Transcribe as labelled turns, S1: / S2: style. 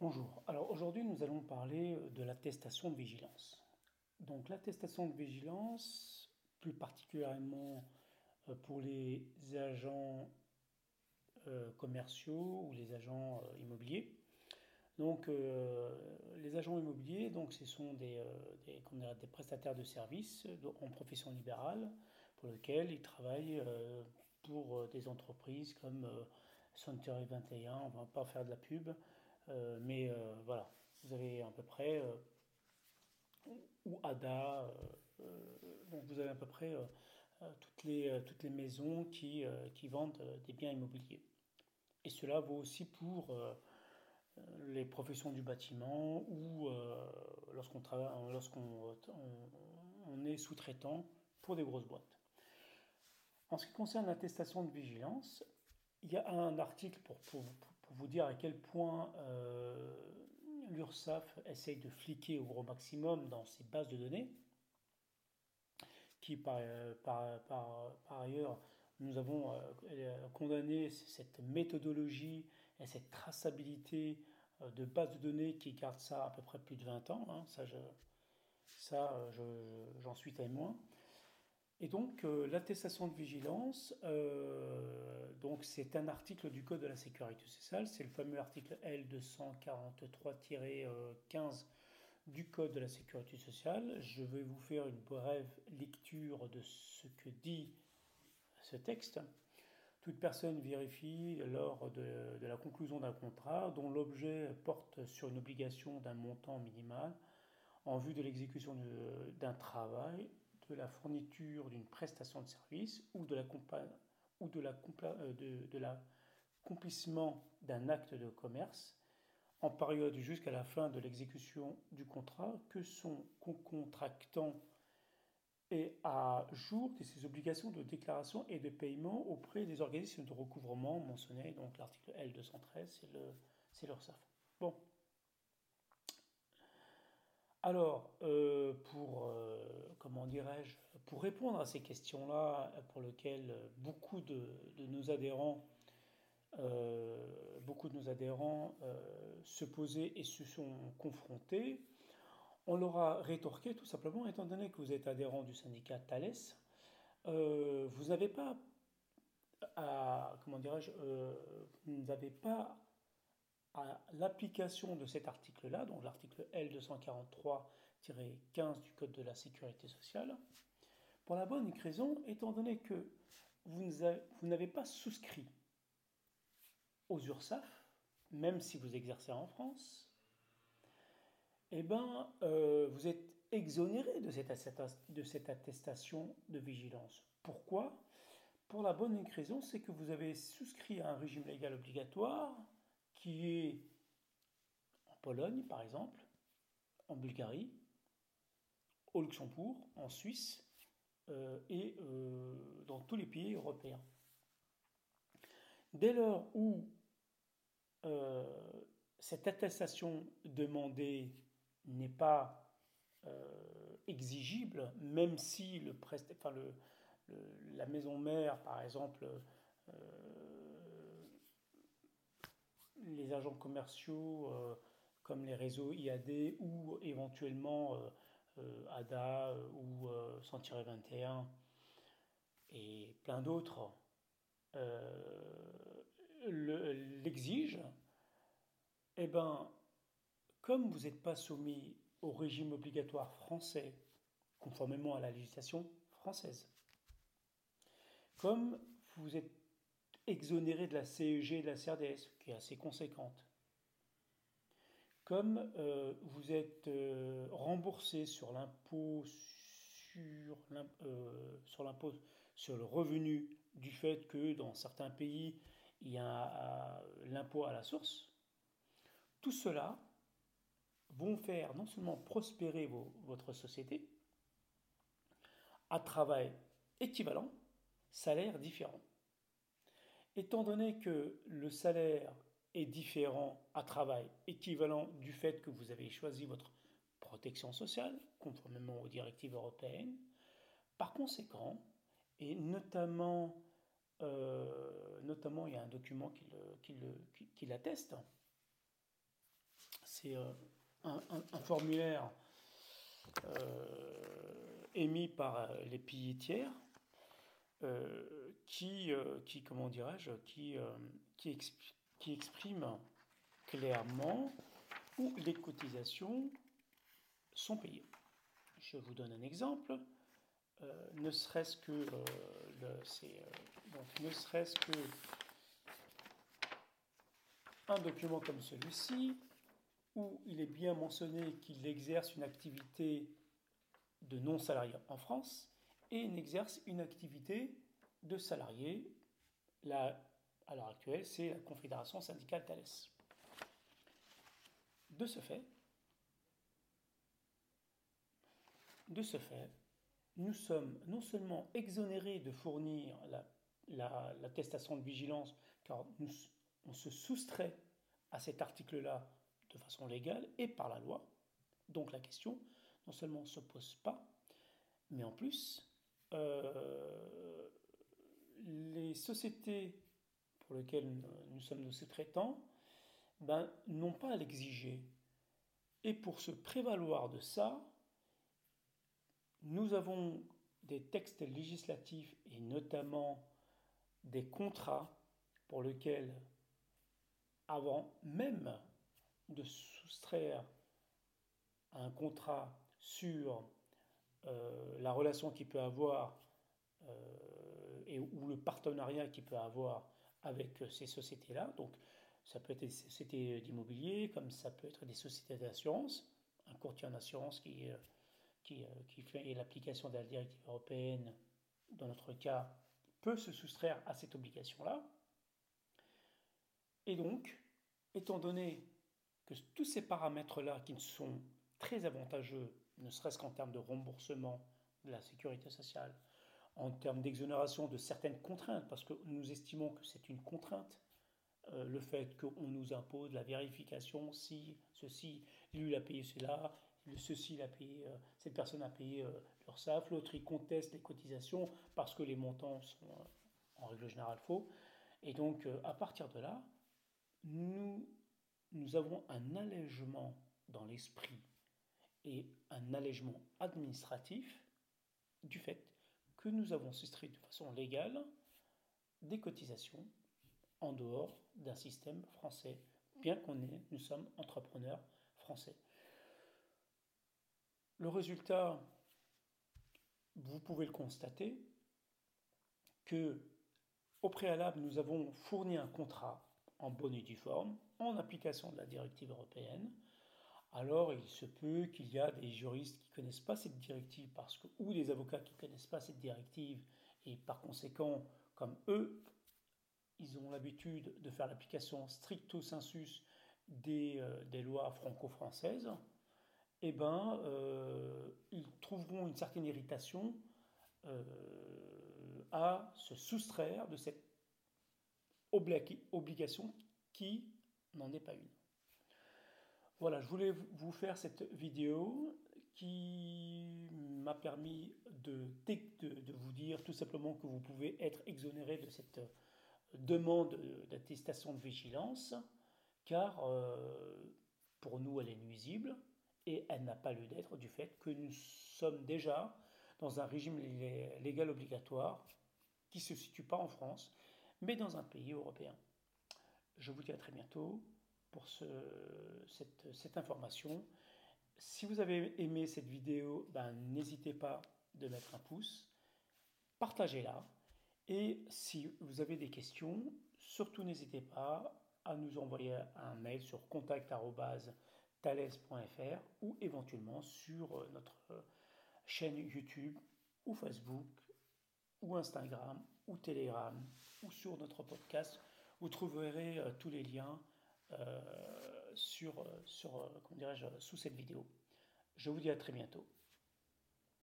S1: Bonjour. Alors aujourd'hui, nous allons parler de l'attestation de vigilance. Donc l'attestation de vigilance, plus particulièrement euh, pour les agents euh, commerciaux ou les agents euh, immobiliers. Donc les agents immobiliers, donc ce sont des, prestataires de services en profession libérale pour lesquels ils travaillent pour des entreprises comme Century 21, on ne va pas faire de la pub. Euh, mais euh, voilà, vous avez à peu près, euh, ou ADA, donc vous avez à peu près toutes, les, toutes les maisons qui, qui vendent des biens immobiliers. Et cela vaut aussi pour les professions du bâtiment ou lorsqu'on travaille, lorsqu'on on, est sous-traitant pour des grosses boîtes. En ce qui concerne l'attestation de vigilance, il y a un article pour, pour vous dire à quel point euh, l'URSSAF essaye de fliquer au gros maximum dans ses bases de données, qui par, par, ailleurs, nous avons euh, condamné cette méthodologie et cette traçabilité euh, de bases de données qui gardent ça à peu près plus de 20 ans. Hein, ça, j'en suis témoin. Et donc euh, l'attestation de vigilance, euh, c'est un article du Code de la sécurité sociale, c'est le fameux article L243-15 du Code de la sécurité sociale. Je vais vous faire une brève lecture de ce que dit ce texte. Toute personne vérifie lors de la conclusion d'un contrat dont l'objet porte sur une obligation d'un montant minimal en vue de l'exécution d'un travail de la fourniture d'une prestation de service ou de l'accomplissement la, euh, d'un acte de commerce en période jusqu'à la fin de l'exécution du contrat que son contractant est à jour de ses obligations de déclaration et de paiement auprès des organismes de recouvrement mentionnés, donc l'article L213, c'est l'URSSAF. Bon, alors, euh, pour, euh, comment dirais-je, pour répondre à ces questions-là, pour lesquelles beaucoup de, nos adhérents, euh, se posaient et se sont confrontés, on leur a rétorqué tout simplement, étant donné que vous êtes adhérent du syndicat Thales, vous n'avez pas à, comment dirais-je, vous n'avez pas à l'application de cet article-là, donc l'article L243-15 du Code de la sécurité sociale, pour la bonne raison, étant donné que vous n'avez pas souscrit aux URSAF, même si vous exercez en France, eh ben, euh, vous êtes exonéré de cette, de cette attestation de vigilance. Pourquoi? Pour la bonne raison, c'est que vous avez souscrit à un régime légal obligatoire qui est en Pologne, par exemple, en Bulgarie, au Luxembourg, en Suisse euh, et euh, dans tous les pays européens. Dès lors où euh, cette attestation demandée n'est pas exigible, même si le, enfin le, la maison mère, par exemple, les agents commerciaux euh, comme les réseaux IAD ou éventuellement euh, euh, ADA ou 121 et plein d'autres. L'exigent, eh ben, comme vous n'êtes pas soumis au régime obligatoire français, conformément à la législation française, comme vous êtes exonéré de la CEG et de la CRDS, qui est assez conséquente. Comme euh, vous êtes euh, remboursé sur l'impôt sur, euh, sur l'impôt sur le revenu du fait que dans certains pays il y a l'impôt à la source, tout cela vont faire non seulement prospérer votre société à travail équivalent, salaire différent. Étant donné que le salaire est différent à travail équivalent du fait que vous avez choisi votre protection sociale, conformément aux directives européennes, par conséquent, et notamment, euh, il y a un document qui l'atteste, c'est un, formulaire émis par les pays tiers qui, qui, comment dirais-je, qui, qui, qui exprime clairement où les cotisations sont payées. Je vous donne un exemple. Euh, ne serait-ce que euh, euh, serait-ce que un document comme celui-ci où il est bien mentionné qu'il exerce une activité de non salarié en France et il exerce une activité de salarié. À l'heure actuelle, c'est la Confédération syndicale Thales. De ce fait, de ce fait, nous sommes non seulement exonérés de fournir l'attestation la, de vigilance, car nous, on se soustrait à cet article-là de façon légale et par la loi, donc la question non seulement ne se pose pas, mais en plus, euh, les sociétés pour lesquelles nous sommes nos sous-traitants ben, n'ont pas à l'exiger. Et pour se prévaloir de ça, nous avons des textes législatifs et notamment des contrats pour lesquels, avant même de soustraire un contrat sur euh, la relation qu'il peut avoir euh, et, ou le partenariat qu'il peut avoir avec ces sociétés-là, donc ça peut être des sociétés d'immobilier, comme ça peut être des sociétés d'assurance, un courtier en assurance qui euh, qui, qui fait l'application de la directive européenne, dans notre cas, peut se soustraire à cette obligation-là. Et donc, étant donné que tous ces paramètres-là, qui sont très avantageux, ne serait-ce qu'en termes de remboursement de la sécurité sociale, en termes d'exonération de certaines contraintes, parce que nous estimons que c'est une contrainte, euh, le fait qu'on nous impose la vérification si ceci, lui a payé cela, ceci a payé, euh, cette personne a payé euh, leur SAF, l'autre il conteste les cotisations parce que les montants sont en règle générale faux. Et donc à partir de là, nous, nous avons un allègement dans l'esprit un allègement administratif du fait que nous avons soustrait de façon légale des cotisations en dehors d'un système français, bien qu'on ait, nous sommes entrepreneurs français. Le résultat, vous pouvez le constater, que au préalable, nous avons fourni un contrat en bonne et due forme, en application de la directive européenne. Alors, il se peut qu'il y a des juristes qui ne connaissent pas cette directive parce que, ou des avocats qui ne connaissent pas cette directive et par conséquent, comme eux, ils ont l'habitude de faire l'application stricto sensus des, euh, lois franco-françaises, eh ben, euh, ils trouveront une certaine irritation euh, à se soustraire de cette obligation qui n'en est pas une. Voilà, je voulais vous faire cette vidéo qui m'a permis de, vous dire tout simplement que vous pouvez être exonéré de cette demande d'attestation de vigilance, car euh, pour nous elle est nuisible, et elle n'a pas lieu d'être du fait que nous sommes déjà dans un régime légal obligatoire qui ne se situe pas en France, mais dans un pays européen. Je vous dis à très bientôt pour ce, cette, information. Si vous avez aimé cette vidéo, ben, n'hésitez pas de mettre un pouce, partagez-la, et si vous avez des questions, surtout n'hésitez pas à nous envoyer un mail sur contact@ thales.fr ou éventuellement sur euh, notre chaîne YouTube ou Facebook ou Instagram ou Telegram ou sur notre podcast. Vous trouverez euh, tous les liens sur, sur, sous cette vidéo. Je vous dis à très bientôt.